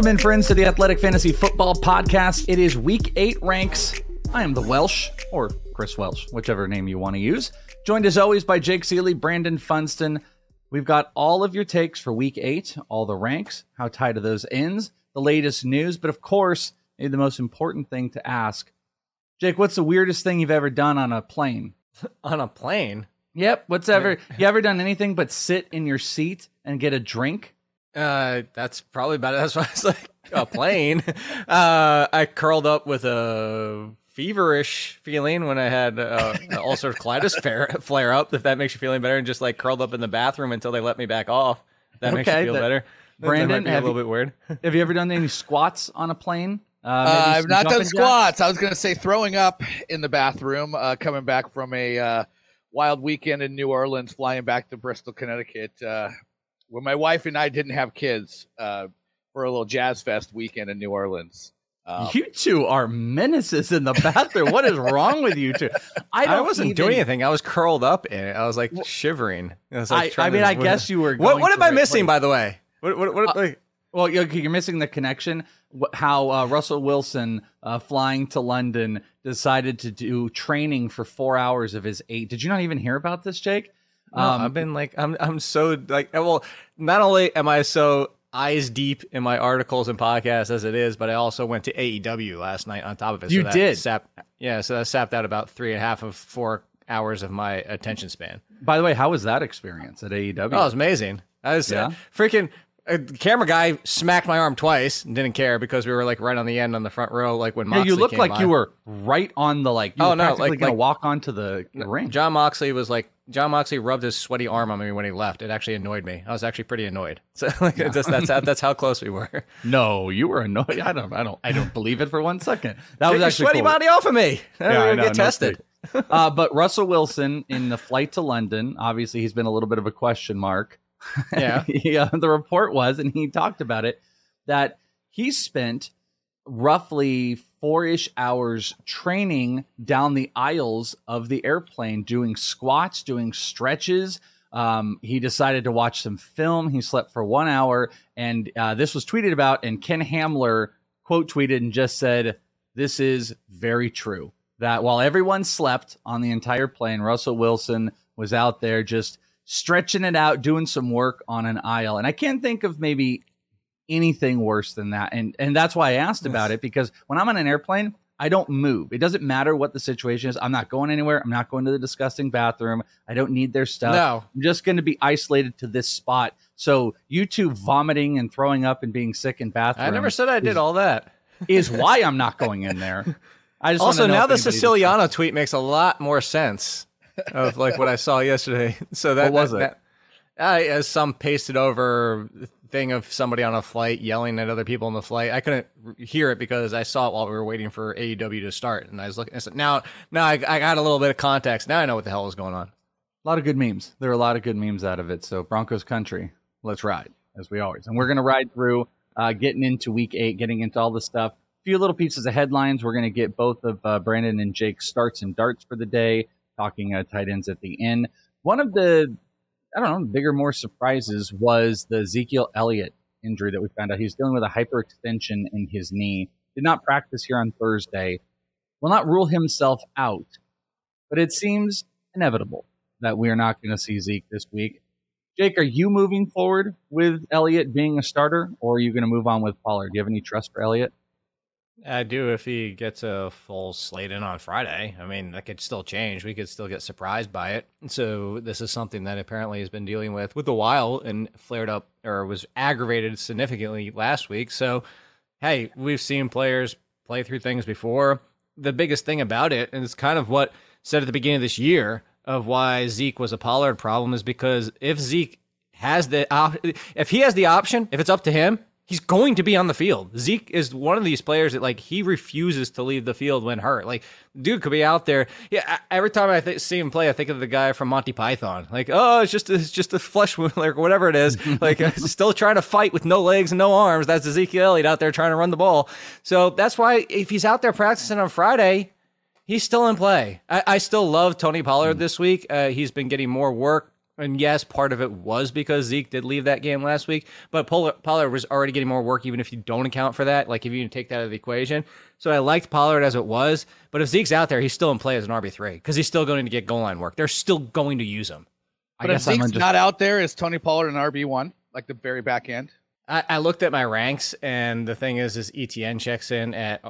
Welcome in, friends, to the Athletic Fantasy Football Podcast. It is week eight ranks. I am the Welsh, or Chris Welsh, whichever name you want to use. Joined as always by Jake Ciely, Brandon Funston. We've got all of your takes for week eight, all the ranks, how tight are those ends, the latest news, but of course, the most important thing to ask Jake, what's the weirdest thing you've ever done on a plane? on a plane? Yep. What's ever, you ever done anything but sit in your seat and get a drink? Uh, that's probably about it. That's why it's like a plane. uh, I curled up with a feverish feeling when I had uh, ulcerative colitis flare, flare up. If that makes you feel any better, and just like curled up in the bathroom until they let me back off. That makes you feel that, better. Brandon, a little you, bit weird. have you ever done any squats on a plane? Uh, uh, I've not done squats. Jacks? I was going to say throwing up in the bathroom, uh, coming back from a uh, wild weekend in New Orleans, flying back to Bristol, Connecticut. When my wife and I didn't have kids uh, for a little jazz fest weekend in New Orleans. Um, you two are menaces in the bathroom. what is wrong with you two? I, I wasn't even... doing anything. I was curled up in it. I was like shivering. I, was, like, I, I mean, to... I guess you were. what What am I missing, by the way? What What, what uh, like... Well, you're, you're, missing the connection. How uh, Russell Wilson, uh, flying to London, decided to do training for four hours of his eight. Did you not even hear about this, Jake? No, um, I've been like, I'm, I'm so like, well, not only am I so eyes deep in my articles and podcasts as it is, but I also went to AEW last night on top of it. You so did, sap, yeah. So that sapped out about three and a half of four hours of my attention span. By the way, how was that experience at AEW? Oh, it was amazing. I was yeah. uh, freaking a camera guy smacked my arm twice and didn't care because we were like right on the end on the front row, like when Moxley yeah, you looked like by. you were right on the like. oh no, like gonna like, walk onto the, the ring. Jon Moxley was like Jon Moxley rubbed his sweaty arm on me when he left. It actually annoyed me. I was actually pretty annoyed. So like, yeah. just, that's how that's how close we were. No, you were annoyed. I don't. I don't. I don't believe it for one second. That Take was actually sweaty cool. body off of me. Yeah, I know, get tested. uh, but Russell Wilson in the flight to London, obviously he's been a little bit of a question mark. Yeah. yeah. The report was, and he talked about it, that he spent roughly four ish hours training down the aisles of the airplane, doing squats, doing stretches. Um, he decided to watch some film. He slept for one hour, and uh, this was tweeted about. And Ken Hamler quote tweeted and just said, This is very true. That while everyone slept on the entire plane, Russell Wilson was out there just stretching it out, doing some work on an aisle. And I can't think of maybe anything worse than that. And and that's why I asked yes. about it because when I'm on an airplane, I don't move. It doesn't matter what the situation is. I'm not going anywhere. I'm not going to the disgusting bathroom. I don't need their stuff. No. I'm just going to be isolated to this spot. So you two vomiting and throwing up and being sick in bathroom. I never said I did is, all that. is why I'm not going in there. I just also now the Siciliano tweet makes a lot more sense of like what I saw yesterday. So that what was that, it? That, uh, as some pasted over thing of somebody on a flight yelling at other people on the flight. I couldn't hear it because I saw it while we were waiting for AEW to start, and I was looking. I said, "Now, now I, I got a little bit of context. Now I know what the hell is going on." A lot of good memes. There are a lot of good memes out of it. So Broncos country, let's ride as we always, and we're gonna ride through, uh, getting into week eight, getting into all the stuff. A few little pieces of headlines. We're gonna get both of uh, Brandon and Jake starts and darts for the day, talking uh, tight ends at the end. One of the I don't know, bigger, more surprises was the Ezekiel Elliott injury that we found out. He's dealing with a hyperextension in his knee. Did not practice here on Thursday. Will not rule himself out, but it seems inevitable that we are not going to see Zeke this week. Jake, are you moving forward with Elliott being a starter, or are you going to move on with Pollard? Do you have any trust for Elliott? I do if he gets a full slate in on Friday. I mean, that could still change. We could still get surprised by it. So this is something that apparently has been dealing with with a while and flared up or was aggravated significantly last week. So hey, we've seen players play through things before. The biggest thing about it, and it's kind of what said at the beginning of this year of why Zeke was a Pollard problem, is because if Zeke has the op- if he has the option, if it's up to him, he's going to be on the field. Zeke is one of these players that like he refuses to leave the field when hurt. Like dude could be out there. Yeah, every time I th- see him play, I think of the guy from Monty Python. Like, oh, it's just it's just a flesh wound or whatever it is. like still trying to fight with no legs and no arms. That's Ezekiel Elliott out there trying to run the ball. So that's why if he's out there practicing on Friday. He's still in play. I, I still love Tony Pollard this week. Uh, he's been getting more work and yes, part of it was because Zeke did leave that game last week, but Pollard was already getting more work, even if you don't account for that. Like if you take that out of the equation. So I liked Pollard as it was, but if Zeke's out there, he's still in play as an RB three because he's still going to get goal line work. They're still going to use him. But if Zeke's just... not out there, is Tony Pollard an RB one, like the very back end? I, I looked at my ranks, and the thing is, is ETN checks in at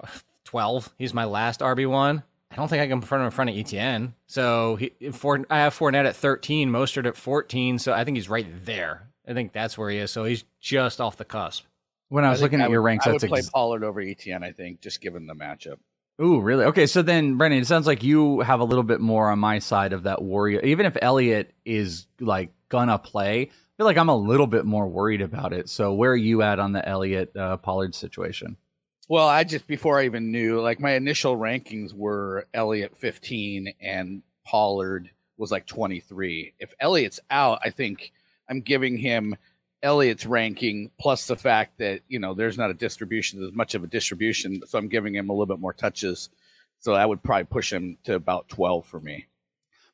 twelve. He's my last RB one. I don't think I can put him in front of ETN. So he, for, I have Fournette at 13, Mostert at 14. So I think he's right there. I think that's where he is. So he's just off the cusp. When I was I looking at would, your ranks, I would play ex- Pollard over ETN. I think just given the matchup. Ooh, really? Okay, so then Brandon, it sounds like you have a little bit more on my side of that warrior. Even if Elliott is like gonna play, I feel like I'm a little bit more worried about it. So where are you at on the Elliott uh, Pollard situation? Well, I just before I even knew, like my initial rankings were Elliott 15 and Pollard was like 23. If Elliott's out, I think I'm giving him Elliott's ranking plus the fact that, you know, there's not a distribution, there's much of a distribution. So I'm giving him a little bit more touches. So I would probably push him to about 12 for me.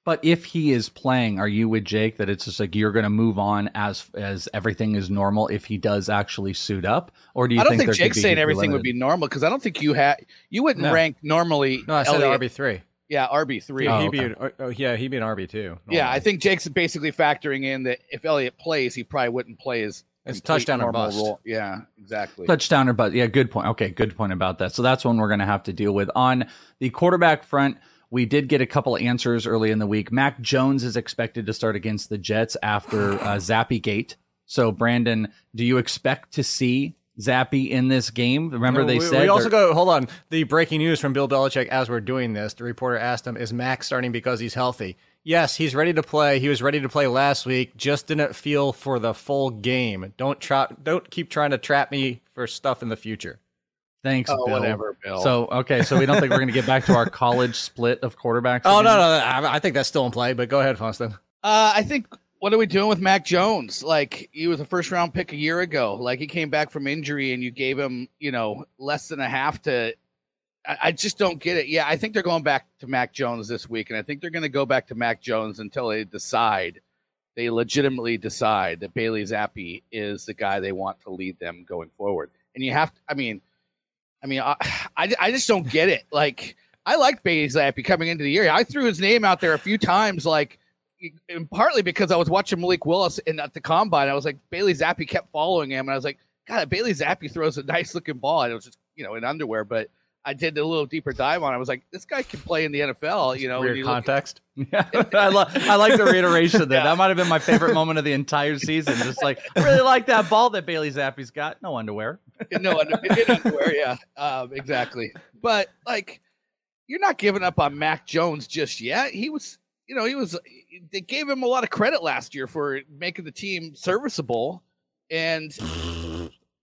But if he is playing, are you with Jake that it's just like you're going to move on as as everything is normal if he does actually suit up, or do you? I don't think, think Jake's saying everything would be normal because I don't think you had you wouldn't no. rank normally. No, I said RB three. Yeah, RB three. Oh, he'd okay. be oh, oh, yeah, he'd be an RB two. Yeah, I think Jake's basically factoring in that if Elliott plays, he probably wouldn't play his it's touchdown or bust. Role. Yeah, exactly. Touchdown or bust. Yeah, good point. Okay, good point about that. So that's one we're going to have to deal with on the quarterback front. We did get a couple answers early in the week. Mac Jones is expected to start against the Jets after uh, Zappe Gate. So, Brandon, do you expect to see Zappe in this game? Remember, no, they we, said we also go. Hold on, the breaking news from Bill Belichick as we're doing this. The reporter asked him, "Is Mac starting because he's healthy?" Yes, he's ready to play. He was ready to play last week. Just didn't feel for the full game. Don't try. Don't keep trying to trap me for stuff in the fufuture. Thanks, oh, Bill. Whatever, Bill. So okay, so we don't think we're going to get back to our college split of quarterbacks. Oh no, no, I think that's still in play. But go ahead, Funston. Uh, I think what are we doing with Mac Jones? Like he was a first round pick a year ago. Like he came back from injury, and you gave him, you know, less than a half to. I, I just don't get it. Yeah, I think they're going back to Mac Jones this week, and I think they're going to go back to Mac Jones until they decide they legitimately decide that Bailey Zappe is the guy they want to lead them going forward. And you have to, I mean, I mean, I, I, I just don't get it. Like, I like Bailey Zappe coming into the year. I threw his name out there a few times, like, partly because I was watching Malik Willis in at the combine. I was like, Bailey Zappe kept following him, and I was like, God, Bailey Zappe throws a nice looking ball, and it was just you know in underwear, but. I did a little deeper dive on. it. I was like, this guy can play in the NFL. You know, weird context. Yeah, I, lo- I like the reiteration of that. Yeah. That might have been my favorite moment of the entire season. Just like, I really like that ball that Bailey Zappe's got. No underwear. No under- in underwear. Yeah, um, exactly. But like, you're not giving up on Mac Jones just yet. He was, you know, he was. They gave him a lot of credit last year for making the team serviceable, and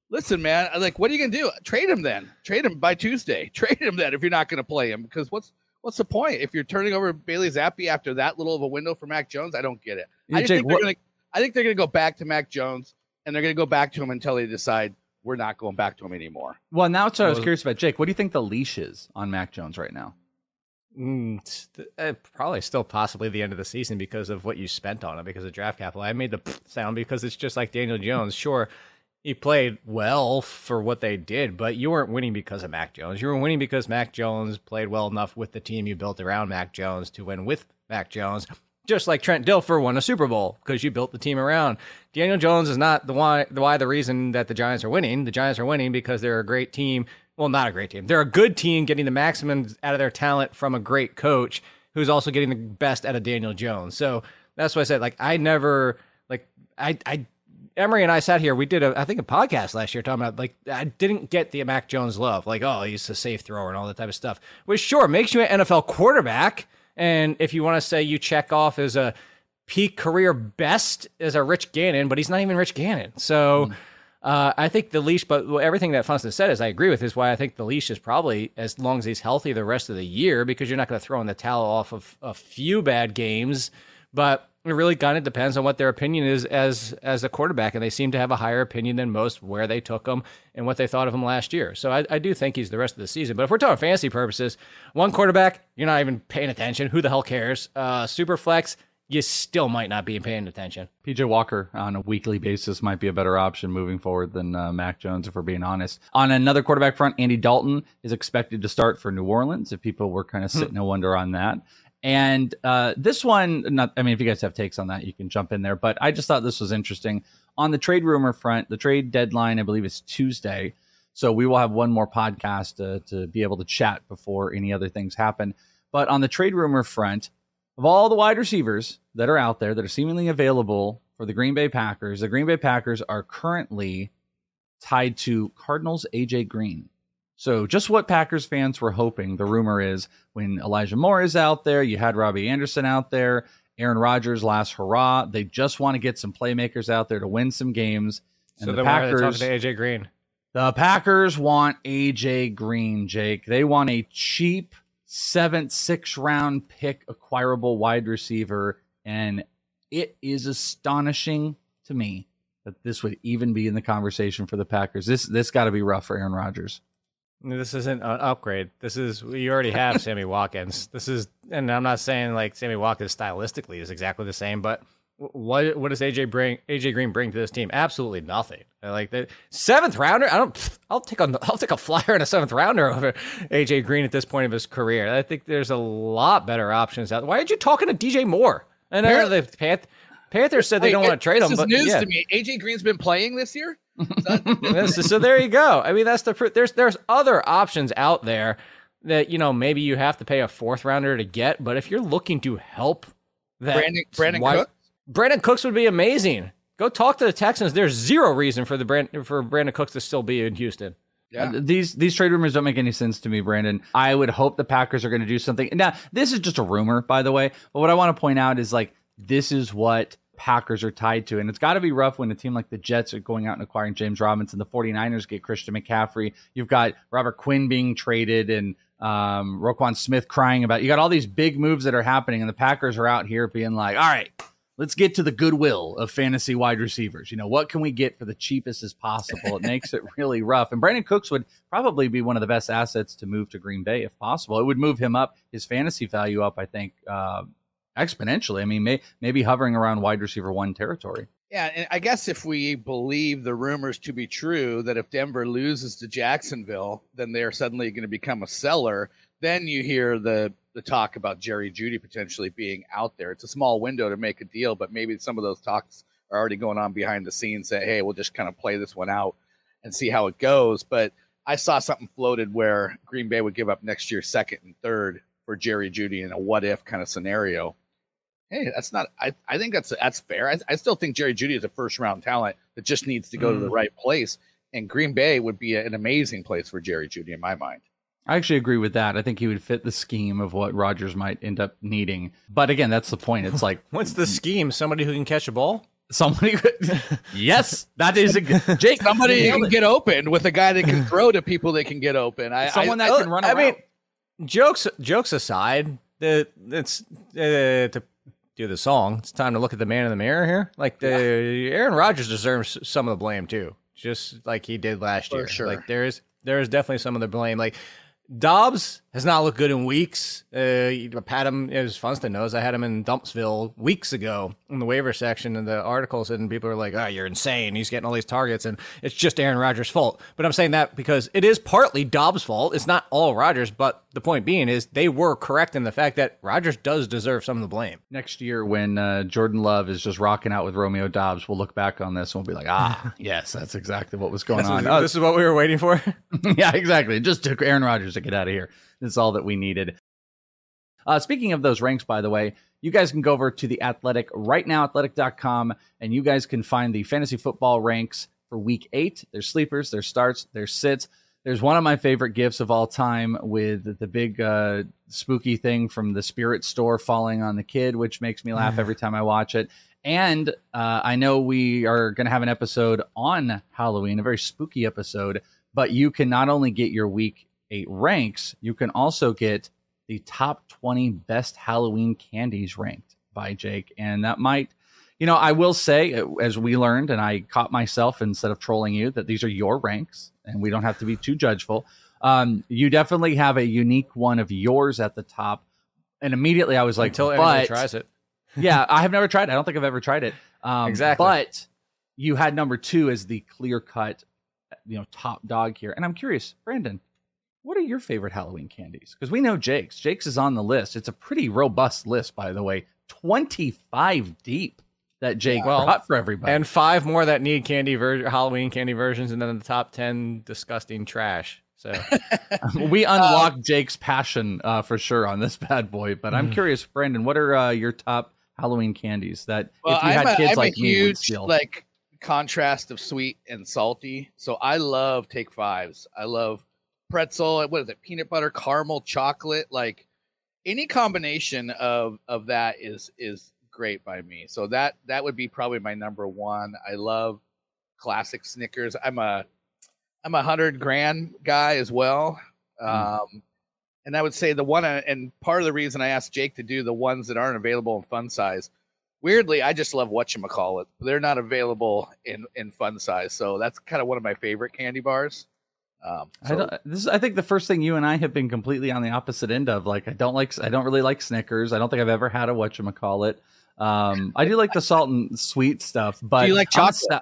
listen, man, like, what are you gonna do? Trade him then. Trade him by Tuesday. Trade him then if you're not gonna play him. Because what's what's the point if you're turning over Bailey Zappe after that little of a window for Mac Jones? I don't get it. I Jake, think they're what, gonna. I think they're gonna go back to Mac Jones, and they're gonna go back to him until they decide we're not going back to him anymore. Well, now that's what I was curious about. Jake, what do you think the leash is on Mac Jones right now? Mm, uh, probably still possibly the end of the season because of what you spent on it because of draft capital. I made the sound because it's just like Daniel Jones. Sure, he played well for what they did, but you weren't winning because of Mac Jones. You were winning because Mac Jones played well enough with the team you built around Mac Jones to win with Mac Jones. Just like Trent Dilfer won a Super Bowl because you built the team around. Daniel Jones is not the why the why the reason that the Giants are winning. The Giants are winning because they're a great team. Well, not a great team. They're a good team getting the maximum out of their talent from a great coach who's also getting the best out of Daniel Jones. So that's why I said like I never like I I Emery and I sat here. We did a, I think, a podcast last year talking about like I didn't get the Mac Jones love, like oh he's a safe thrower and all that type of stuff. Which sure makes you an NFL quarterback, and if you want to say you check off as a peak career best as a Rich Gannon, but he's not even Rich Gannon. So. Mm. Uh, I think the leash, but everything that Funston said is I agree with. Is why I think the leash is probably as long as he's healthy the rest of the year because you're not going to throw in the towel off of a few bad games. But it really kind of depends on what their opinion is as as a quarterback, and they seem to have a higher opinion than most where they took him and what they thought of him last year. So I, I do think he's the rest of the season. But if we're talking fantasy purposes, one quarterback, you're not even paying attention. Who the hell cares? Uh, super flex, you still might not be paying attention. PJ Walker on a weekly basis might be a better option moving forward than uh, Mac Jones, if we're being honest. On another quarterback front, Andy Dalton is expected to start for New Orleans. If people were kind of hmm. sitting a wonder on that. And uh, this one, not, I mean, if you guys have takes on that, you can jump in there. But I just thought this was interesting. On the trade rumor front, the trade deadline, I believe, is Tuesday. So we will have one more podcast to, to be able to chat before any other things happen. But on the trade rumor front, of all the wide receivers that are out there that are seemingly available for the Green Bay Packers, the Green Bay Packers are currently tied to Cardinals AJ Green. So, just what Packers fans were hoping, the rumor is when Elijah Moore is out there, you had Robbie Anderson out there, Aaron Rodgers last hurrah. They just want to get some playmakers out there to win some games. And so the Packers, to AJ Green. The Packers want AJ Green, Jake. They want a cheap seventh, six round pick acquirable wide receiver. And it is astonishing to me that this would even be in the conversation for the Packers. This this got to be rough for Aaron Rodgers. This isn't an upgrade. This is you already have Sammy Watkins. This is, and I'm not saying like Sammy Watkins stylistically is exactly the same, but what what does AJ bring? AJ Green bring to this team? Absolutely nothing. Like the seventh rounder. I don't. I'll take a I'll take a flyer in a seventh rounder over AJ Green at this point of his career. I think there's a lot better options out. Why aren't you talking to DJ Moore? And the Panth- Panthers said they don't want to trade him. This but news yeah. to me. AJ Green's been playing this year so there you go. I mean, that's the there's there's other options out there that you know maybe you have to pay a fourth rounder to get, but if you're looking to help that Brandin, Brandin why, Cooks, Brandin Cooks would be amazing. Go talk to the Texans. There's zero reason for the brand for Brandin Cooks to still be in Houston. Yeah. Uh, these these trade rumors don't make any sense to me, Brandon. I would hope the Packers are going to do something. Now, this is just a rumor, by the way. But what I want to point out is like this is what Packers are tied to. And it's got to be rough when a team like the Jets are going out and acquiring James Robinson. The 49ers get Christian McCaffrey. You've got Robert Quinn being traded and um, Roquan Smith crying about. You got all these big moves that are happening, and the Packers are out here being like, all right, let's get to the goodwill of fantasy wide receivers. You know, what can we get for the cheapest as possible? It makes it really rough. And Brandin Cooks would probably be one of the best assets to move to Green Bay if possible. It would move him up, his fantasy value up, I think, uh, exponentially. I mean, may, maybe hovering around wide receiver one territory. Yeah, and I guess if we believe the rumors to be true that if Denver loses to Jacksonville, then they're suddenly going to become a seller. Then you hear the the talk about Jerry Jeudy potentially being out there. It's a small window to make a deal, but maybe some of those talks are already going on behind the scenes. That hey, we'll just kind of play this one out and see how it goes. But I saw something floated where Green Bay would give up next year's second and third for Jerry Jeudy in a what if kind of scenario hey, that's not. I, I think that's that's fair. I, I still think Jerry Jeudy is a first round talent that just needs to go mm. to the mm. right place. And Green Bay would be an amazing place for Jerry Jeudy in my mind. I actually agree with that. I think he would fit the scheme of what Rodgers might end up needing. But again, that's the point. It's like what's the scheme? Somebody who can catch a ball. Somebody, yes, that is a good Jake. Somebody who can get open with a guy that can throw to people that can get open. I, Someone I, that can run. I mean, jokes jokes aside, the it's uh, to do the song. It's time to look at the man in the mirror here. Like the yeah. Aaron Rodgers deserves some of the blame too, just like he did last For year. Sure. Like there is there is definitely some of the blame. Like Doubs has not looked good in weeks. Uh, had him, as Funston knows, I had him in Dumpsville weeks ago in the waiver section and the articles, and people are like, "Oh, you're insane! He's getting all these targets, and it's just Aaron Rodgers' fault." But I'm saying that because it is partly Doubs' fault. It's not all Rodgers, but the point being is they were correct in the fact that Rodgers does deserve some of the blame. Next year, when uh, Jordan Love is just rocking out with Romeo Doubs, we'll look back on this and we'll be like, "Ah, yes, that's exactly what was going on." oh, this is what we were waiting for. yeah, exactly. It just took Aaron Rodgers to get out of here. That's all that we needed. Uh, speaking of those ranks, by the way, you guys can go over to the Athletic right now, athletic.com, and you guys can find the fantasy football ranks for week eight. There's sleepers, there's starts, there's sits. There's one of my favorite gifts of all time with the big uh, spooky thing from the spirit store falling on the kid, which makes me laugh every time I watch it. And uh, I know we are going to have an episode on Halloween, a very spooky episode, but you can not only get your week eight ranks, you can also get the top 20 best Halloween candies ranked by Jake. And that might, you know, I will say, uh, as we learned, and I caught myself instead of trolling you, that these are your ranks and we don't have to be too judgeful. Um, you definitely have a unique one of yours at the top. And immediately I was like, Until but, tries it. yeah, I have never tried it. I don't think I've ever tried it. Um, Exactly. But you had number two as the clear cut, you know, top dog here. And I'm curious, Brandon, what are your favorite Halloween candies? Because we know Jake's. Jake's is on the list. It's a pretty robust list, by the way. 25 deep that Jake Well, brought for everybody. And five more that need candy ver- Halloween candy versions, and then the top ten disgusting trash. So we unlocked Jake's passion uh, for sure on this bad boy. But Mm-hmm. I'm curious, Brandon, what are uh, your top Halloween candies that Well, if you I'm had a, kids I'm like a me would huge steal? like contrast of sweet and salty. So I love take fives. I love pretzel. What is it? Peanut butter, caramel, chocolate. Like any combination of of that is is great by me. So that that would be probably my number one. I love classic Snickers. I'm a I'm a hundred grand guy as well. Um, and I would say the one, and part of the reason I asked Jake to do the ones that aren't available in fun size, weirdly, I just love what whatchamacallit. They're not available in, in fun size. So that's kind of one of my favorite candy bars. Um, I don't. This is, I think, the first thing you and I have been completely on the opposite end of. Like, I don't like. I don't really like Snickers. I don't think I've ever had a whatchamacallit. Um, I do like the salt and sweet stuff, but Do you like I'm a chocolate?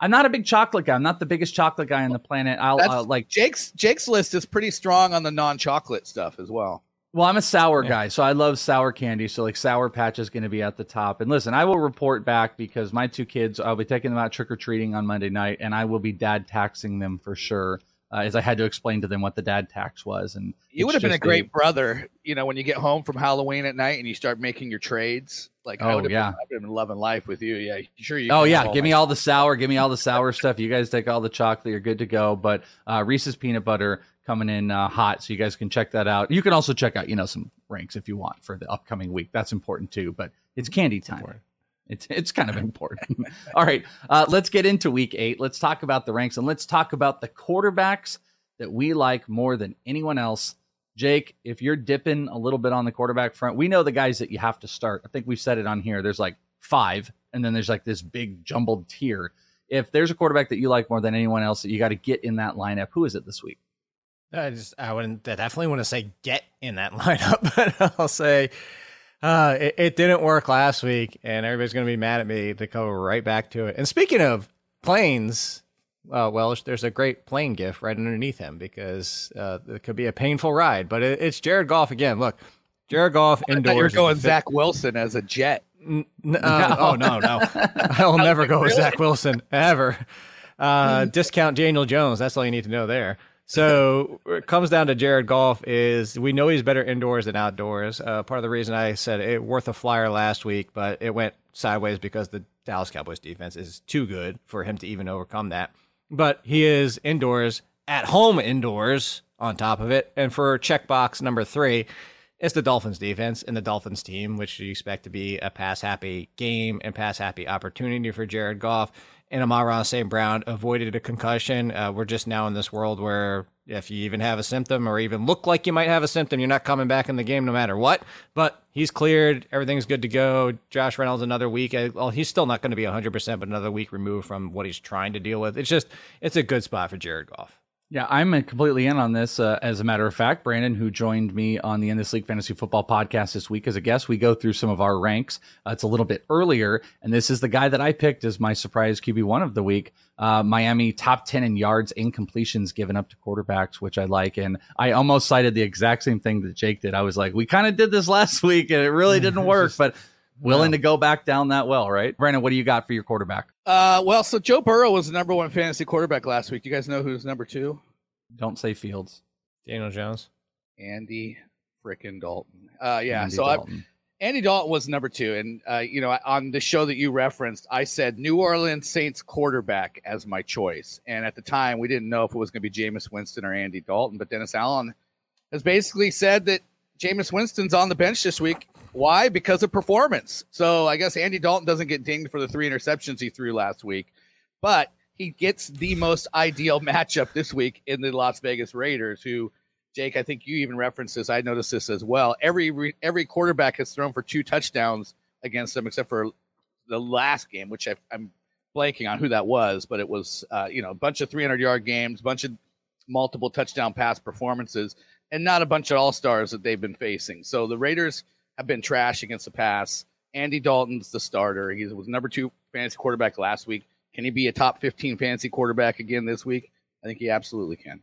I'm not a big chocolate guy. I'm not the biggest chocolate guy on the planet. I'll That's- uh, like. Jake's Jake's list is pretty strong on the non-chocolate stuff as well. Well, I'm a sour Yeah. guy, so I love sour candy. So like sour patch is going to be at the top. And listen, I will report back because my two kids, I'll be taking them out trick or treating on Monday night, and I will be dad taxing them for sure. Uh, as I had to explain to them what the dad tax was, and You would have been a just great brother, you know, when you get home from Halloween at night and you start making your trades. Like, I Oh, would have yeah. been, I've been loving life with you. Yeah, sure. You Oh yeah, give my- me all the sour, give me all the sour stuff. You guys take all the chocolate, you're good to go. But uh, Reese's peanut butter coming in uh, hot, so you guys can check that out. You can also check out, you know, some ranks if you want for the upcoming week. That's important too. But it's candy time. It's it's kind of important. all right, uh, let's get into week eight. Let's talk about the ranks and let's talk about the quarterbacks that we like more than anyone else. Jake, if you're dipping a little bit on the quarterback front, we know the guys that you have to start. I think we've said it on here. There's like five, and then there's like this big jumbled tier. If there's a quarterback that you like more than anyone else that you got to get in that lineup, who is it this week? I just I wouldn't I definitely want to say get in that lineup, but I'll say uh, it, it didn't work last week, and everybody's going to be mad at me to go right back to it. And speaking of planes, uh, well, there's a great plane gift right underneath him because uh, it could be a painful ride. But it, it's Jared Goff again. Look, Jared Goff indoors. you were is going Zach Wilson as a jet. N- n- uh, oh no, no, I will never go with Zach Wilson ever. Uh, discount Daniel Jones. That's all you need to know there. So it comes down to Jared Goff. Is we know he's better indoors than outdoors. Uh, part of the reason I said it worth a flyer last week, but it went sideways because the Dallas Cowboys defense is too good for him to even overcome that. But he is indoors, at home indoors on top of it. And for checkbox number three, it's the Dolphins defense and the Dolphins team, which you expect to be a pass happy game and pass happy opportunity for Jared Goff. And Amon-Ra St. Brown avoided a concussion. Uh, we're just now in this world where if you even have a symptom or even look like you might have a symptom, you're not coming back in the game no matter what. But he's cleared. Everything's good to go. Josh Reynolds another week. Uh, Well, he's still not going to be 100%, but another week removed from what he's trying to deal with. It's just, it's a good spot for Jared Goff. Yeah, I'm completely in on this. Uh, as a matter of fact, Brandon, who joined me on the In This League Fantasy Football podcast this week as a guest, we go through some of our ranks. Uh, it's a little bit earlier, and this is the guy that I picked as my surprise QB one of the week. Uh, Miami top ten in yards and completions given up to quarterbacks, which I like. And I almost cited the exact same thing that Jake did. I was like, we kind of did this last week, and it really didn't work, but willing to go back down that well, right? Brandon, what do you got for your quarterback? Uh, well, so Joe Burrow was the number one fantasy quarterback last week. Do you guys know who's number two? Don't say Fields. Daniel Jones. Andy freaking Dalton. Uh, yeah, Andy so Dalton. I, Andy Dalton was number two, and uh, you know, on the show that you referenced, I said New Orleans Saints quarterback as my choice, and at the time we didn't know if it was going to be Jameis Winston or Andy Dalton, but Dennis Allen has basically said that Jameis Winston's on the bench this week. Why? Because of performance. So I guess Andy Dalton doesn't get dinged for the three interceptions he threw last week, but he gets the most ideal matchup this week in the Las Vegas Raiders, who Jake, I think you even referenced this. I noticed this as well. Every every quarterback has thrown for two touchdowns against them, except for the last game, which I, am blanking on who that was, but it was uh, you know a bunch of 300 yard games, bunch of multiple touchdown pass performances, and not a bunch of all stars that they've been facing. So the Raiders have been trash against the pass. Andy Dalton's the starter. He was number two fantasy quarterback last week. Can he be a top 15 fantasy quarterback again this week? I think he absolutely can.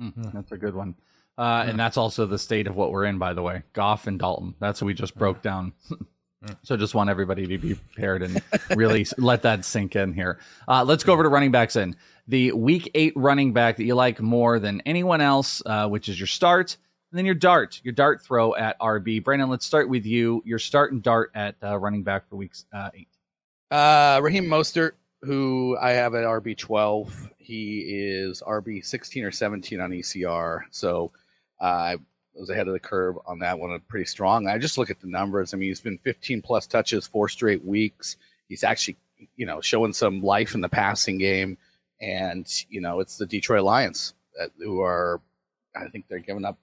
Mm-hmm. That's a good one. Uh, and that's also the state of what we're in, by the way. Goff and Dalton. That's what we just broke down. so just want everybody to be prepared and really let that sink in here. Uh, let's go over to running backs in. The week eight running back that you like more than anyone else, uh, which is your start, and then your dart, your dart throw at RB. Brandon, let's start with you. Your start and dart at uh, running back for weeks uh, eight. Uh, Raheem Mostert, who I have at RB 12. He is RB 16 or 17 on ECR. So I was ahead of the curve on that one, pretty strong. I just look at the numbers. I mean, he's been 15 plus touches four straight weeks. He's actually, you know, showing some life in the passing game. And, you know, it's the Detroit Lions that, who are, I think they're giving up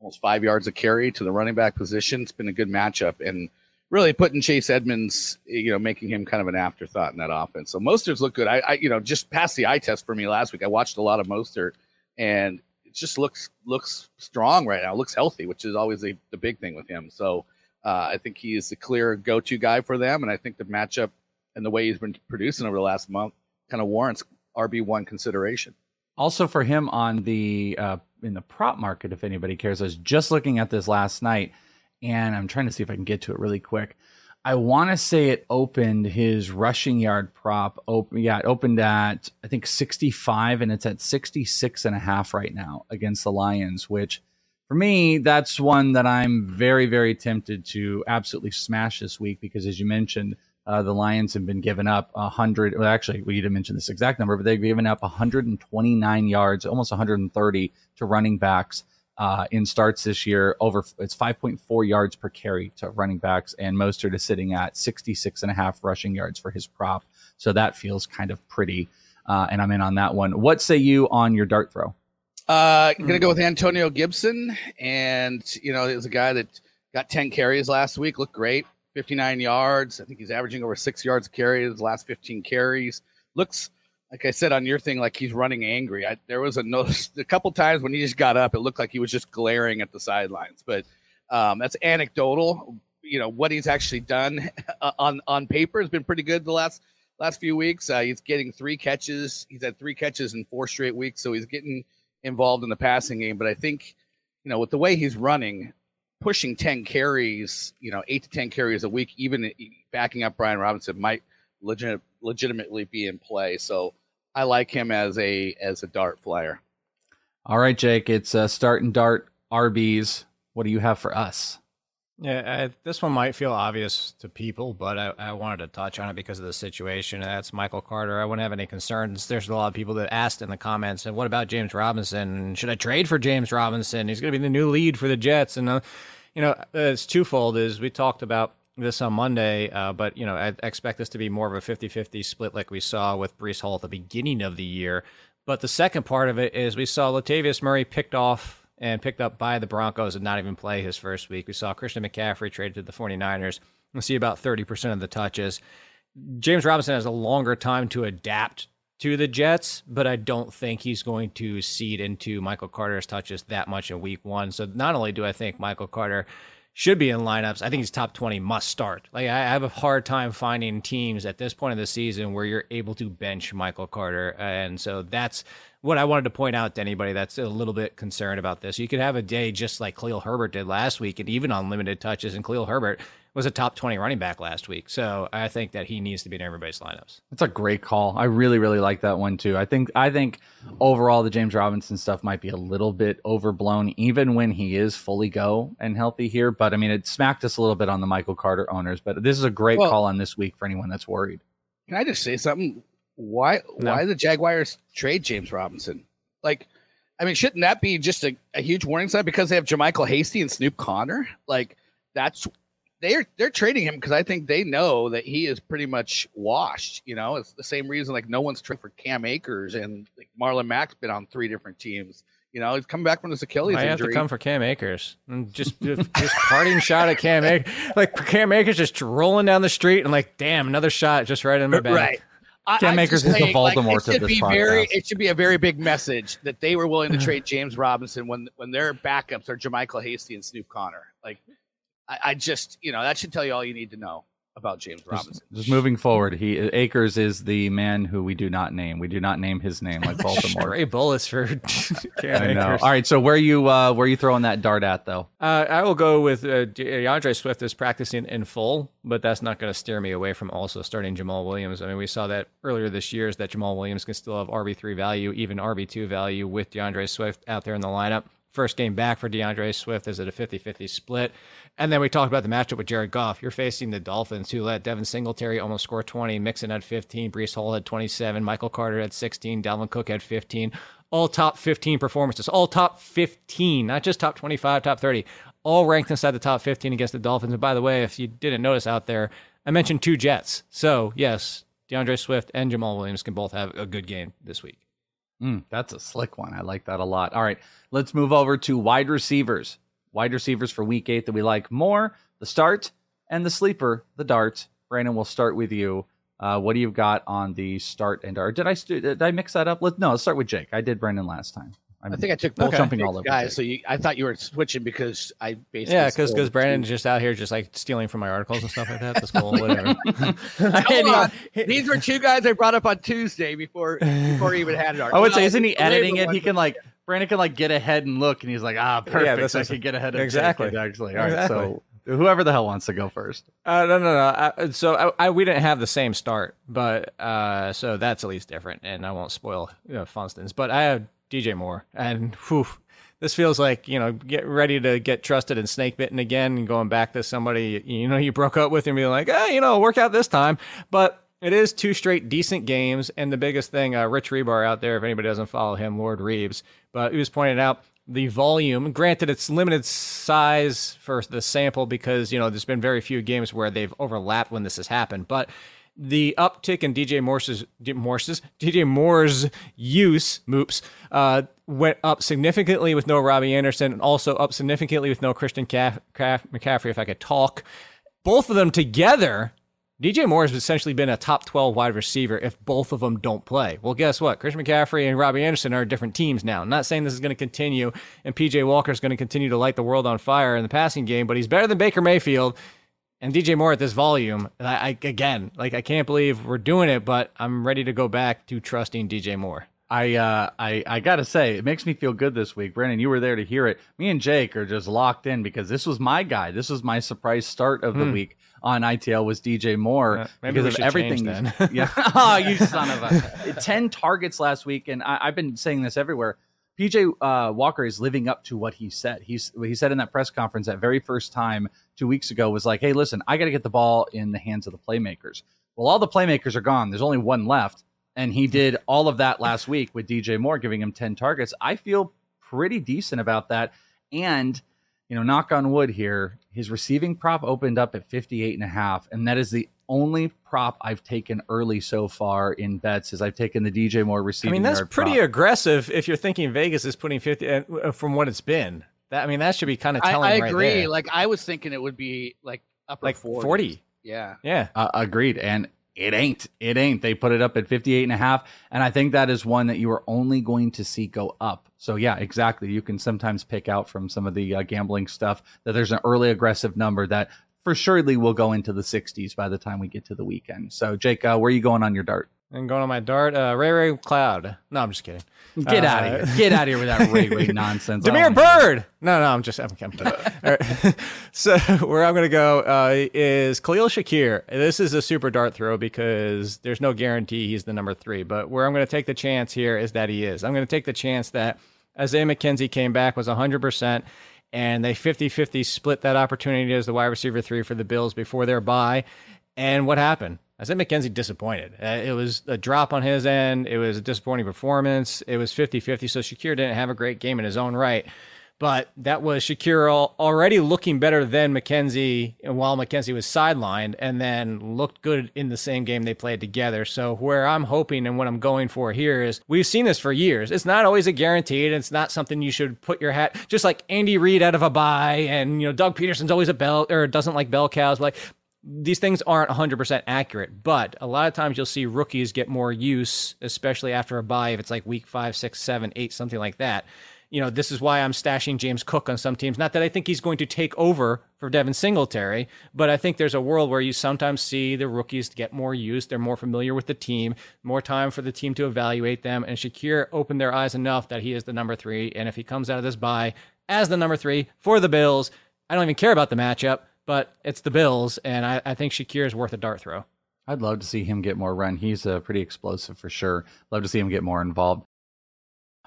almost five yards of carry to the running back position. It's been a good matchup. And really putting Chase Edmonds, you know, making him kind of an afterthought in that offense. So Mostert's look good. I, I, you know, just passed the eye test for me last week. I watched a lot of Mostert and it just looks looks strong right now. Looks healthy, which is always a, the big thing with him. So uh, I think he is the clear go-to guy for them, and I think the matchup and the way he's been producing over the last month kind of warrants RB one consideration. Also for him on the uh, in the prop market, if anybody cares, I was just looking at this last night, and I'm trying to see if I can get to it really quick. I want to say it opened his rushing yard prop. Open, yeah, it opened at I think 65, and it's at 66 and a half right now against the Lions. Which, for me, that's one that I'm very, very tempted to absolutely smash this week because, as you mentioned, uh, the Lions have been given up 100. Well, actually, we didn't mention this exact number, but they've given up 129 yards, almost 130 to running backs uh, in starts this year. Over it's 5.4 yards per carry to running backs, and Mostert is sitting at 66 and a half rushing yards for his prop. So that feels kind of pretty. Uh, and I'm in on that one. What say you on your dart throw? Uh, I'm gonna go with Antonio Gibson, and you know, is a guy that got 10 carries last week, looked great, 59 yards. I think he's averaging over six yards a carry his last 15 carries. Looks like I said on your thing, like he's running angry. I, there was a notice a couple times when he just got up, it looked like he was just glaring at the sidelines. But um, that's anecdotal. You know what he's actually done on on paper has been pretty good the last last few weeks. Uh, he's getting three catches. He's had three catches in four straight weeks, so he's getting involved in the passing game. But I think you know with the way he's running, pushing ten carries, you know eight to ten carries a week, even backing up Brian Robinson might legit, legitimately be in play. So I like him as a as a dart flyer. All right, Jake, it's uh, start and dart RBs. What do you have for us? Yeah, I, this one might feel obvious to people, but I, I, wanted to touch on it because of the situation. That's Michael Carter. I wouldn't have any concerns. There's a lot of people that asked in the comments, and what about James Robinson? Should I trade for James Robinson? He's going to be the new lead for the Jets. And, uh, you know, it's twofold. Is we talked about this on Monday, uh, but you know I expect this to be more of a 50-50 split like we saw with Breece Hall at the beginning of the year. But the second part of it is we saw Latavius Murray picked off and picked up by the Broncos and not even play his first week. We saw Christian McCaffrey traded to the 49ers. We'll see about 30% of the touches. James Robinson has a longer time to adapt to the Jets, but I don't think he's going to seed into Michael Carter's touches that much in week one. So not only do I think Michael Carter should be in lineups. I think he's top 20 must start. Like I have a hard time finding teams at this point of the season where you're able to bench Michael Carter. And so that's what I wanted to point out to anybody that's a little bit concerned about this. You could have a day just like Khalil Herbert did last week and even on limited touches and Khalil Herbert was a top 20 running back last week. So I think that he needs to be in everybody's lineups. That's a great call. I really, really like that one too. I think I think overall the James Robinson stuff might be a little bit overblown, even when he is fully go and healthy here. But I mean, it smacked us a little bit on the Michael Carter owners. But this is a great well, call on this week for anyone that's worried. Can I just say something? Why no. why the Jaguars trade James Robinson? Like, I mean, shouldn't that be just a, a huge warning sign because they have JaMycal Hasty and Snoop Conner? Like, that's they're they're trading him because I think they know that he is pretty much washed. You know, it's the same reason like no one's trading for Cam Akers and like Marlon Mack's been on three different teams. You know, he's coming back from his Achilles I injury. have to come for Cam Akers. And just just, just parting shot at Cam Akers. Like Cam Akers just rolling down the street and like, damn, another shot just right in my back. Right. Cam Akers is the Voldemort like, of this podcast. Very, it should be a very big message that they were willing to mm-hmm. trade James Robinson when when their backups are JaMycal Hasty and Snoop Conner. Like I, I, just, you know, that should tell you all you need to know about James Robinson. Just, just, moving forward, he Akers is the man who we do not name. We do not name his name like Baltimore. Great bullets for I know. All right, so where you uh, where you throwing that dart at though? Uh, I will go with uh, D'Andre Swift is practicing in full, but that's not going to steer me away from also starting Jamaal Williams. I mean, we saw that earlier this year is that Jamaal Williams can still have RB three value, even RB two value with D'Andre Swift out there in the lineup. First game back for D'Andre Swift is it a 50 50 split. And then we talked about the matchup with Jared Goff. You're facing the Dolphins, who let Devin Singletary almost score 20, Mixon had 15, Breece Hall had 27, Michael Carter had 16, Dalvin Cook had 15. All top 15 performances, all top 15, not just top 25, top 30, all ranked inside the top 15 against the Dolphins. And by the way, if you didn't notice out there, I mentioned two Jets. So, yes, D'Andre Swift and Jamaal Williams can both have a good game this week. Mm, that's a slick one. I like that a lot. All right, let's move over to wide receivers. Wide receivers for week eight that we like more the start and the sleeper, the dart. Brandon, we'll start with you. Uh, what do you got on the start and dart? Did I did I mix that up? Let, no, let's start with Jake. I did Brandon last time. I'm i think I took both jumping all over guys. So you, I thought you were switching because I basically yeah, because because Brandon's just out here just like stealing from my articles and stuff like that. That's cool. Whatever. These were two guys I brought up on Tuesday before before he even had it. I would say, isn't he editing it? He can like Brandon can like get ahead and look, and he's like, ah, perfect. Yeah, this I can get ahead of exactly. Jake, actually. All right, exactly. so whoever the hell wants to go first. Uh, no, no, no. I, so I, I, we didn't have the same start, but uh, so that's at least different, and I won't spoil you know, Funston's. But I have DJ Moore, and whew, this feels like you know get ready to get trusted and snake bitten again, and going back to somebody you know you broke up with and being like, ah, you know, work out this time, but. It is two straight decent games, and the biggest thing, uh, Rich Hribar out there, if anybody doesn't follow him, Lord Reebs, but he was pointing out the volume. Granted, it's limited size for the sample because you know there's been very few games where they've overlapped when this has happened, but the uptick in DJ Morse's, Morse's DJ Moore's use, moops, uh, went up significantly with no Robbie Anderson and also up significantly with no Christian McCaffrey, if I could talk. Both of them together, DJ Moore has essentially been a top 12 wide receiver if both of them don't play. Well, guess what? Christian McCaffrey and Robbie Anderson are different teams now. I'm not saying this is going to continue and PJ Walker is going to continue to light the world on fire in the passing game, but he's better than Baker Mayfield and DJ Moore at this volume, I, I, again, like I can't believe we're doing it, but I'm ready to go back to trusting DJ Moore. I uh, I I gotta say, it makes me feel good this week. Brandon, you were there to hear it. Me and Jake are just locked in because this was my guy. This was my surprise start of the hmm. week on ITL was DJ Moore yeah, because of everything. Then. yeah, oh, you son of a ten targets last week, and I, have been saying this everywhere. PJ uh, Walker is living up to what he said. He's he said in that press conference that very first time two weeks ago was like, "Hey, listen, I got to get the ball in the hands of the playmakers." Well, all the playmakers are gone. There's only one left, and he did all of that last week with DJ Moore giving him ten targets. I feel pretty decent about that, and you know, knock on wood here, his receiving prop opened up at 58 and a half, and that is the only prop I've taken early so far in bets is I've taken the DJ Moore receiving. I mean, that's pretty prop. aggressive if you're thinking Vegas is putting 50 uh, from what it's been. That I mean, that should be kind of telling. I, I agree. Right like I was thinking it would be like upper like 40. 40. Yeah. Yeah. Uh, agreed. And it ain't. It ain't. They put it up at 58 and a half. And I think that is one that you are only going to see go up. So, yeah, exactly. You can sometimes pick out from some of the uh, gambling stuff that there's an early aggressive number that for surely will go into the 60s by the time we get to the weekend. So, Jake, uh, where are you going on your dart? And going on my dart, uh, Ray Ray Cloud. No, I'm just kidding. Get uh, out of here! Get out of here with that Ray Ray nonsense. Damiere Byrd. No, no, I'm just. I'm, I'm right. So where I'm going to go uh, is Khalil Shakir. This is a super dart throw because there's no guarantee he's the number three. But where I'm going to take the chance here is that he is. I'm going to take the chance that Isaiah McKenzie came back was 100 percent and they 50-50 split that opportunity as the wide receiver three for the Bills before their bye. And what happened? I said McKenzie disappointed. Uh, it was a drop on his end. It was a disappointing performance. It was 50 50. So Shakir didn't have a great game in his own right. But that was Shakir already looking better than McKenzie while McKenzie was sidelined and then looked good in the same game they played together. So, where I'm hoping and what I'm going for here is we've seen this for years. It's not always a guaranteed. It's not something you should put your hat, just like Andy Reid out of a bye and, you know, Doug Pederson's always a bell or doesn't like bell cows. Like, these things aren't 100% accurate, but a lot of times you'll see rookies get more use, especially after a bye, if it's like week five, six, seven, eight, something like that. You know, this is why I'm stashing James Cook on some teams. Not that I think he's going to take over for Devin Singletary, but I think there's a world where you sometimes see the rookies get more use. They're more familiar with the team, more time for the team to evaluate them. And Shakir opened their eyes enough that he is the number three. And if he comes out of this bye as the number three for the Bills, I don't even care about the matchup but it's the Bills, and I, I think Shakir is worth a dart throw. I'd love to see him get more run. He's uh, pretty explosive for sure. Love to see him get more involved.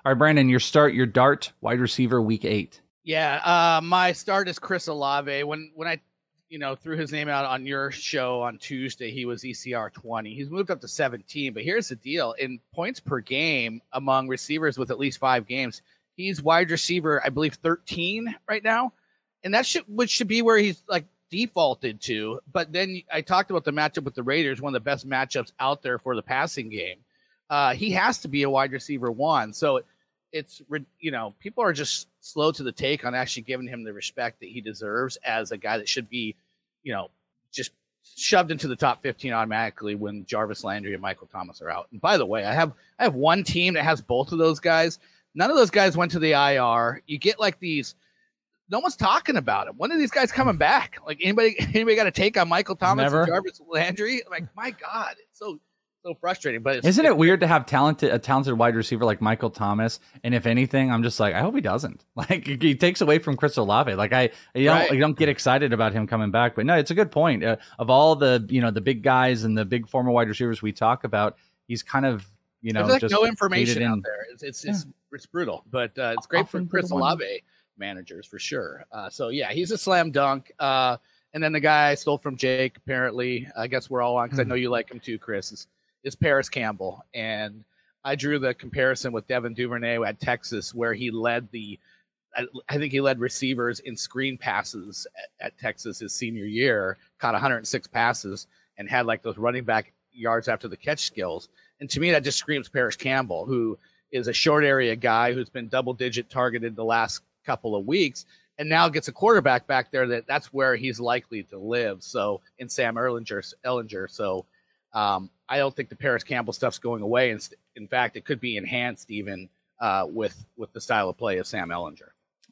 All right, Brandon, your start, your dart, wide receiver, week eight. Yeah, uh, my start is Chris Olave. When when I, you know, threw his name out on your show on Tuesday, he was ECR twenty. He's moved up to seventeen. But here's the deal: in points per game among receivers with at least five games, he's wide receiver, I believe, thirteen right now and that should which should be where he's like defaulted to. But then I talked about the matchup with the Raiders, one of the best matchups out there for the passing game. Uh, he has to be a wide receiver one, so it's you know people are just slow to the take on actually giving him the respect that he deserves as a guy that should be, you know, just shoved into the top 15 automatically when Jarvis Landry and Michael Thomas are out. And by the way, I have I have one team that has both of those guys. None of those guys went to the IR. You get like these no one's talking about him. When are these guys coming back? Like anybody, anybody got a take on Michael Thomas Never. and Jarvis Landry? Like my God, it's so so frustrating. But isn't it weird to have talented a talented wide receiver like Michael Thomas? And if anything, I'm just like, I hope he doesn't. Like he takes away from Chris Olave. Like I, you don't, you don't get excited about him coming back. But no, it's a good point. Uh, of all the you know the big guys and the big former wide receivers we talk about, he's kind of you know like no information out there. It's it's, yeah. it's, it's brutal, but uh, it's great Often for Chris Olave managers for sure. Uh, so yeah, he's a slam dunk. Uh, and then the guy I stole from Jake, apparently, I guess we're all on because mm-hmm. I know you like him too, Chris. Is, is Parris Campbell, and I drew the comparison with Devin Duvernay at Texas, where he led the, I, I think he led receivers in screen passes at, at, Texas his senior year, caught 106 passes, and had like those running back yards after the catch skills. And to me, that just screams Parris Campbell, who is a short area guy who's been double digit targeted the last couple of weeks and now gets a quarterback back there that that's where he's likely to live. So in Sam Ehlinger, Ehlinger. So um, I don't think the Parris Campbell stuff's going away. And in fact, it could be enhanced even uh, with with the style of play of Sam Ehlinger.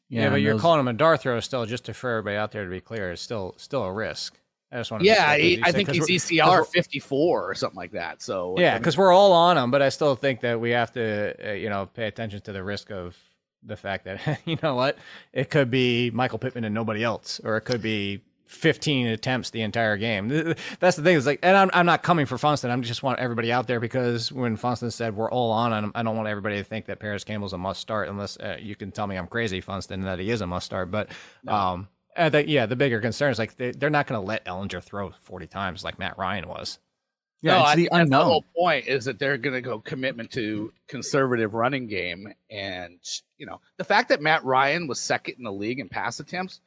Yeah, yeah but you're those... calling him a dart throw still, just to, for everybody out there to be clear, it's still still a risk. I just want to yeah, he, I think he's ECR 54 or something like that. So yeah, because we're all on him, but I still think that we have to, uh, you know, pay attention to the risk of the fact that you know what it could be Michael Pittman and nobody else, or it could be 15 attempts the entire game. That's the thing. Is like, and I'm, I'm not coming for Funston. I just want everybody out there because when Funston said we're all on, I don't want everybody to think that Parris Campbell's a must start unless uh, you can tell me I'm crazy, Funston, that he is a must start. But no. um, the, yeah, the bigger concern is like they, they're not going to let Ehlinger throw 40 times like Matt Ryan was. Yeah, no, it's the unknown. The whole point is that they're going to go commitment to conservative running game, and you know the fact that Matt Ryan was second in the league in pass attempts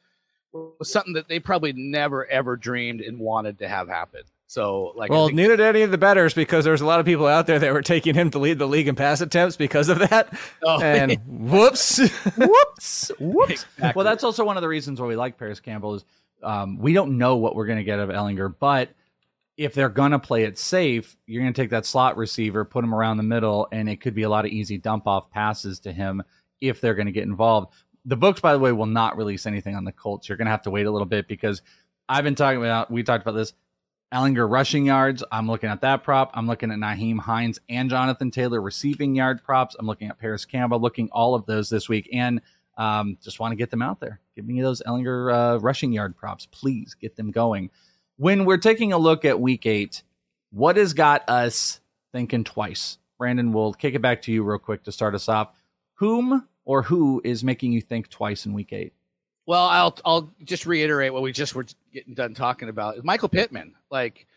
was something that they probably never ever dreamed and wanted to have happen. So, like, well, think- neither did any of the betters because there's a lot of people out there that were taking him to lead the league in pass attempts because of that. Oh. And whoops, whoops, whoops. Exactly. Well, that's also one of the reasons why we like Parris Campbell is um, we don't know what we're going to get of Ehlinger, but if they're gonna play it safe, you're gonna take that slot receiver, put him around the middle, and it could be a lot of easy dump off passes to him if they're gonna get involved. The books, by the way, will not release anything on the Colts. You're gonna have to wait a little bit because I've been talking about. We talked about this. Ehlinger rushing yards. I'm looking at that prop. I'm looking at Nyheim Hines and Jonathan Taylor receiving yard props. I'm looking at Parris Campbell, looking all of those this week. And um, just want to get them out there. Give me those Ehlinger uh, rushing yard props. Please get them going. When we're taking a look at week eight, what has got us thinking twice? Brandon, we'll kick it back to you real quick to start us off. Whom or who is making you think twice in week eight? Well, I'll I'll just reiterate what we just were getting done talking about. Michael Pittman, like,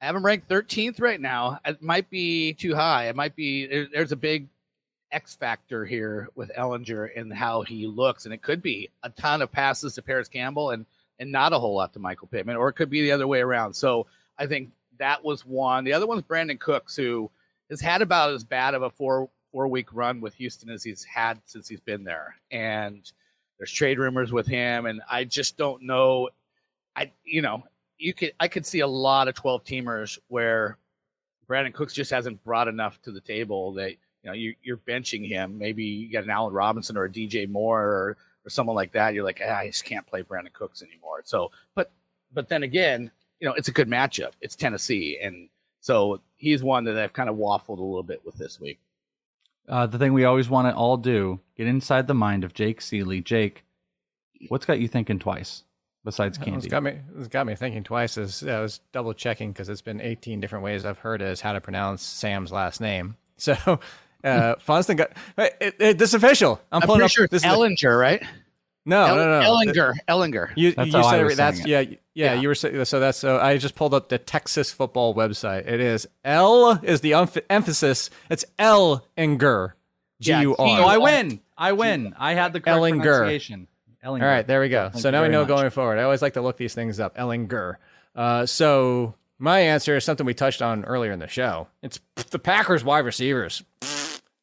I have him ranked 13th right now. It might be too high. It might be there's a big X factor here with Ehlinger and how he looks, and it could be a ton of passes to Parris Campbell and and not a whole lot to Michael Pittman, or it could be the other way around. So I think that was one. The other one's Brandin Cooks, who has had about as bad of a four four week run with Houston as he's had since he's been there, and there's trade rumors with him, and I just don't know. I you know you could I could see a lot of 12 teamers where Brandin Cooks just hasn't brought enough to the table that you know you, you're benching him. Maybe you got an Allen Robinson or a DJ Moore or or someone like that. You're like ah, I just can't play Brandin Cooks anymore. So, but but then again, you know it's a good matchup. It's Tennessee, and so he's one that I've kind of waffled a little bit with this week. Uh, the thing we always want to all do get inside the mind of Jake Ciely. Jake, what's got you thinking twice besides candy? It's got me. It's got me thinking twice. Is I was double checking because it's been 18 different ways I've heard as how to pronounce Sam's last name. So, uh, Funston got it, it, this official. I'm, I'm pulling up. Sure this Ehlinger, right? No, El- no, no. Ehlinger. Ehlinger. You, That's you how I said was it, that's saying yeah, yeah, Yeah. You were so. That's so. I just pulled up the Texas football website. It is L is the umph- emphasis. It's Ellinger. G Yeah, U Oh, I win. I win. I had the correct Ellinger. pronunciation. Ellinger. All right, there we go. Thank so now we know much. going forward. I always like to look these things up. Ellinger. Uh, so my answer is something we touched on earlier in the show. It's the Packers wide receivers.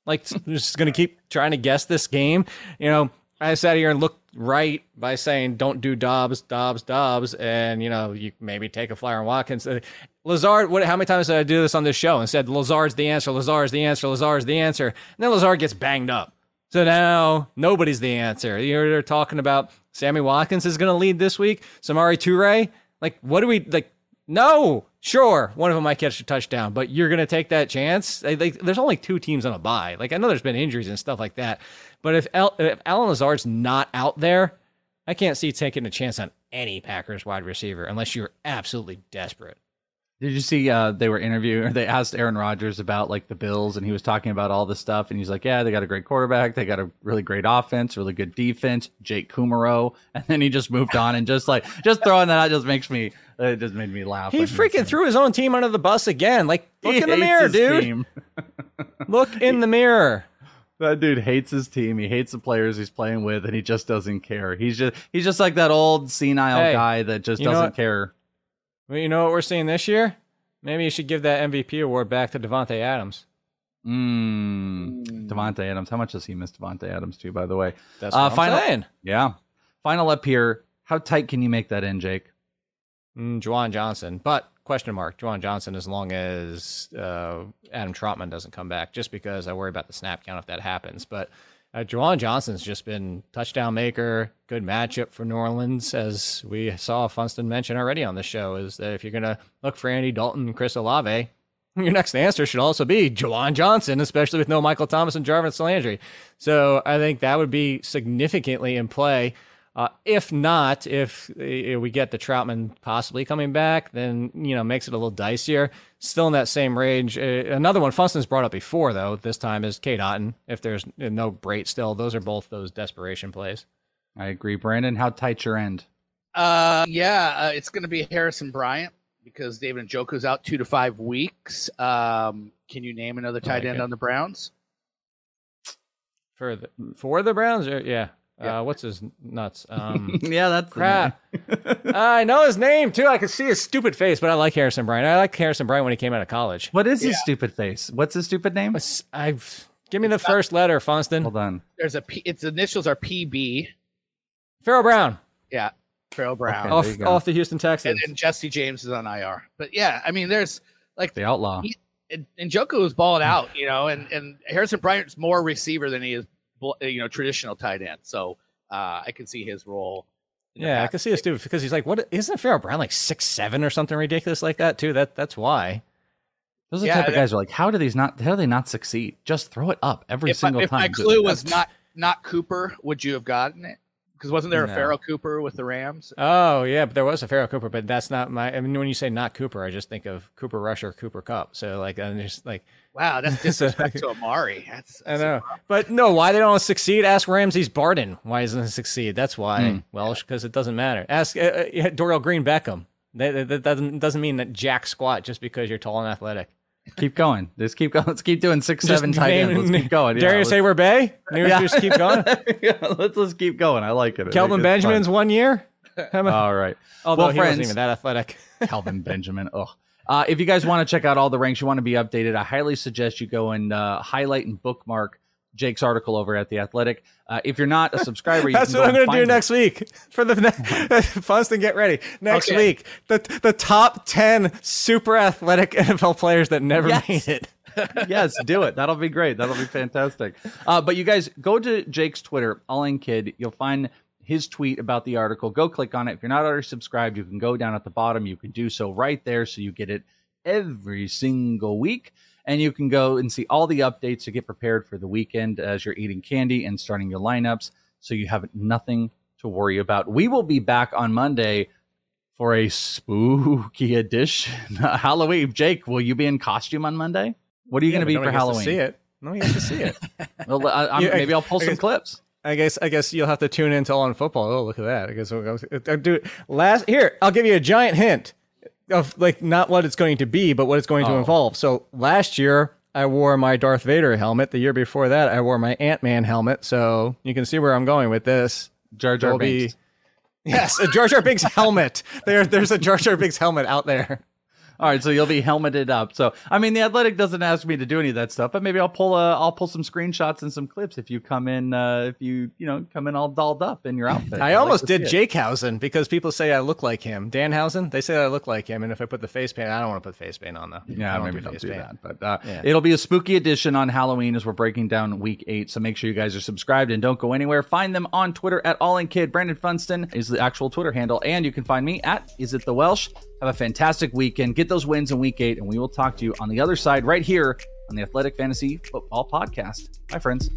Like, just going to keep trying to guess this game. You know, I sat here and looked right by saying don't do Doubs, Doubs, Doubs, and you know you maybe take a flyer on Watkins. Uh, Lazard, what? How many times did I do this on this show and said Lazard's the answer, Lazard's the answer, Lazard's the answer, and then Lazard gets banged up. So now nobody's the answer. You're they're talking about Sammy Watkins is going to lead this week. Samori Toure, like what do we like? No, sure, one of them might catch a touchdown, but you're going to take that chance. Like, there's only two teams on a bye. Like I know there's been injuries and stuff like that, but if, El, if Allen Lazard's not out there, I can't see taking a chance on any Packers wide receiver unless you're absolutely desperate. Did you see uh, they were interviewing or they asked Aaron Rodgers about like the Bills and he was talking about all this stuff and he's like, Yeah, they got a great quarterback, they got a really great offense, really good defense, Jake Kumerow, and then he just moved on and just like just throwing that out just makes me it just made me laugh. He freaking threw his own team under the bus again. Like look He in the mirror, dude. Look in the mirror. That dude hates his team. He hates the players he's playing with, and he just doesn't care. He's just he's just like that old senile Hey, guy that just doesn't care. Well, you know what we're seeing this year? Maybe you should give that MVP award back to Davante Adams. Mm. Davante Adams. How much does he miss Davante Adams too? By the way, That's Uh, final- saying. yeah. Final up here. How tight can you make that in, Jake? Mm, Juwan Johnson, but question mark Juwan Johnson as long as uh, Adam Trautman doesn't come back. Just because I worry about the snap count if that happens. But uh, Juwan Johnson's just been touchdown maker, good matchup for New Orleans, as we saw Funston mention already on the show. Is that if you're gonna look for Andy Dalton and Chris Olave, your next answer should also be Juwan Johnson, especially with no Michael Thomas and Jarvis Landry. So I think that would be significantly in play. Uh, if not, if uh, we get the Trautman possibly coming back, then you know makes it a little dicier. Still in that same range. Uh, another one Funston's brought up before though. This time is Cade Otton. If there's no Brate still, those are both those desperation plays. I agree, Brandon. How tight your end? Uh, yeah, uh, it's going to be Harrison Bryant because David Njoku's out two to five weeks. Um, can you name another tight like end it. on the Browns? For the for the Browns, or, yeah. Yeah. Uh, what's his nuts? Um, yeah, that's the crap. I know his name too. I can see his stupid face, but I like Harrison Bryant. I like Harrison Bryant when he came out of college. What is his stupid face? What's his stupid name? I've give me the first letter, Funston. Hold on. There's a P, its initials are PB. Pharaoh Brown Yeah, Pharaoh Brown. Okay. off there you go. off the Houston Texans. and Texans. then Jesse James is on IR. But yeah, I mean, there's like The outlaw. He- and, and Njoku was balling out, you know, and and Harrison Bryant's more receiver than he is, bl- you know, traditional tight end. So uh, I can see his role Yeah, I can see a stupid because he's like, what isn't Pharaoh Brown like six seven or something ridiculous like that too? That that's why. Those are yeah, the type of guys who are like, how do these not? How do they not succeed? Just throw it up every if single if time. If my clue was not not Cooper, would you have gotten it? Because wasn't there a no. Pharoh Cooper with the Rams? Oh yeah, but there was a Pharoh Cooper, but that's not my. I mean, when you say not Cooper, I just think of Cooper Rush or Cooper Kupp. So like, I'm just like, wow, that's disrespect to Amari. That's, that's I know, but no, why they don't succeed? Ask Ramses Barden why doesn't he succeed? That's why. Mm. Well, because it doesn't matter. Ask uh, uh, Dorial Green Beckham. That, that, doesn't doesn't mean that jack squat just because you're tall and athletic. Keep going. Just keep going. Let's keep doing six, just seven tight ends. Let's keep going. Darius yeah, Heyward Bey. Yeah. Just keep going. yeah, let's just keep going. I like it. Kelvin Benjamin's fun. one year. all right. Although well, he friends, wasn't even that athletic. Kelvin Benjamin. Oh. Uh, if you guys want to check out all the ranks, you want to be updated, I highly suggest you go and uh, highlight and bookmark Jake's article over at the Athletic. Uh, if you're not a subscriber, that's what I'm going to do next week for the Funston. Get ready next okay. week. The the top ten super athletic NFL players that never yes. made it. yes, do it. That'll be great. That'll be fantastic. Uh, but you guys go to Jake's Twitter, All In Kid. You'll find his tweet about the article. Go click on it. If you're not already subscribed, you can go down at the bottom. You can do so right there, so you get it every single week and you can go and see all the updates to get prepared for the weekend as you're eating candy and starting your lineups so you have nothing to worry about. We will be back on Monday for a spooky edition Halloween. Jake, will you be in costume on Monday? What are you yeah, going to be for Halloween? see it. No, you have to see it. well, I, maybe I'll pull some clips. I guess I guess you'll have to tune into All in Football. Oh, look at that! I guess I'll, do it uh, last. Here, I'll give you a giant hint of like not what it's going to be, but what it's going oh. to involve. So last year I wore my Darth Vader helmet. The year before that I wore my Ant Man helmet. So you can see where I'm going with this. Jar Jar Binks. Be, yes, a Jar Jar Binks helmet. There, there's a Jar Jar Binks helmet out there. All right, so you'll be helmeted up. So I mean, the athletic doesn't ask me to do any of that stuff, but maybe I'll pull a, I'll pull some screenshots and some clips if you come in, uh, if you you know come in all dolled up in your outfit. I, I almost like did Jake Hausen because people say I look like him. Dan Danhausen, they say I look like him, and if I put the face paint, I don't want to put face paint on though. Yeah, don't maybe do don't do paint. that. But uh, yeah. it'll be a spooky edition on Halloween as we're breaking down week eight. So make sure you guys are subscribed and don't go anywhere. Find them on Twitter at All In Kid. Brandon Funston is the actual Twitter handle, and you can find me at Is It the Welsh. Have a fantastic weekend. Get those wins in week eight, and we will talk to you on the other side right here on the Athletic Fantasy Football Podcast. Bye, friends.